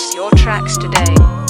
Purchase your tracks today.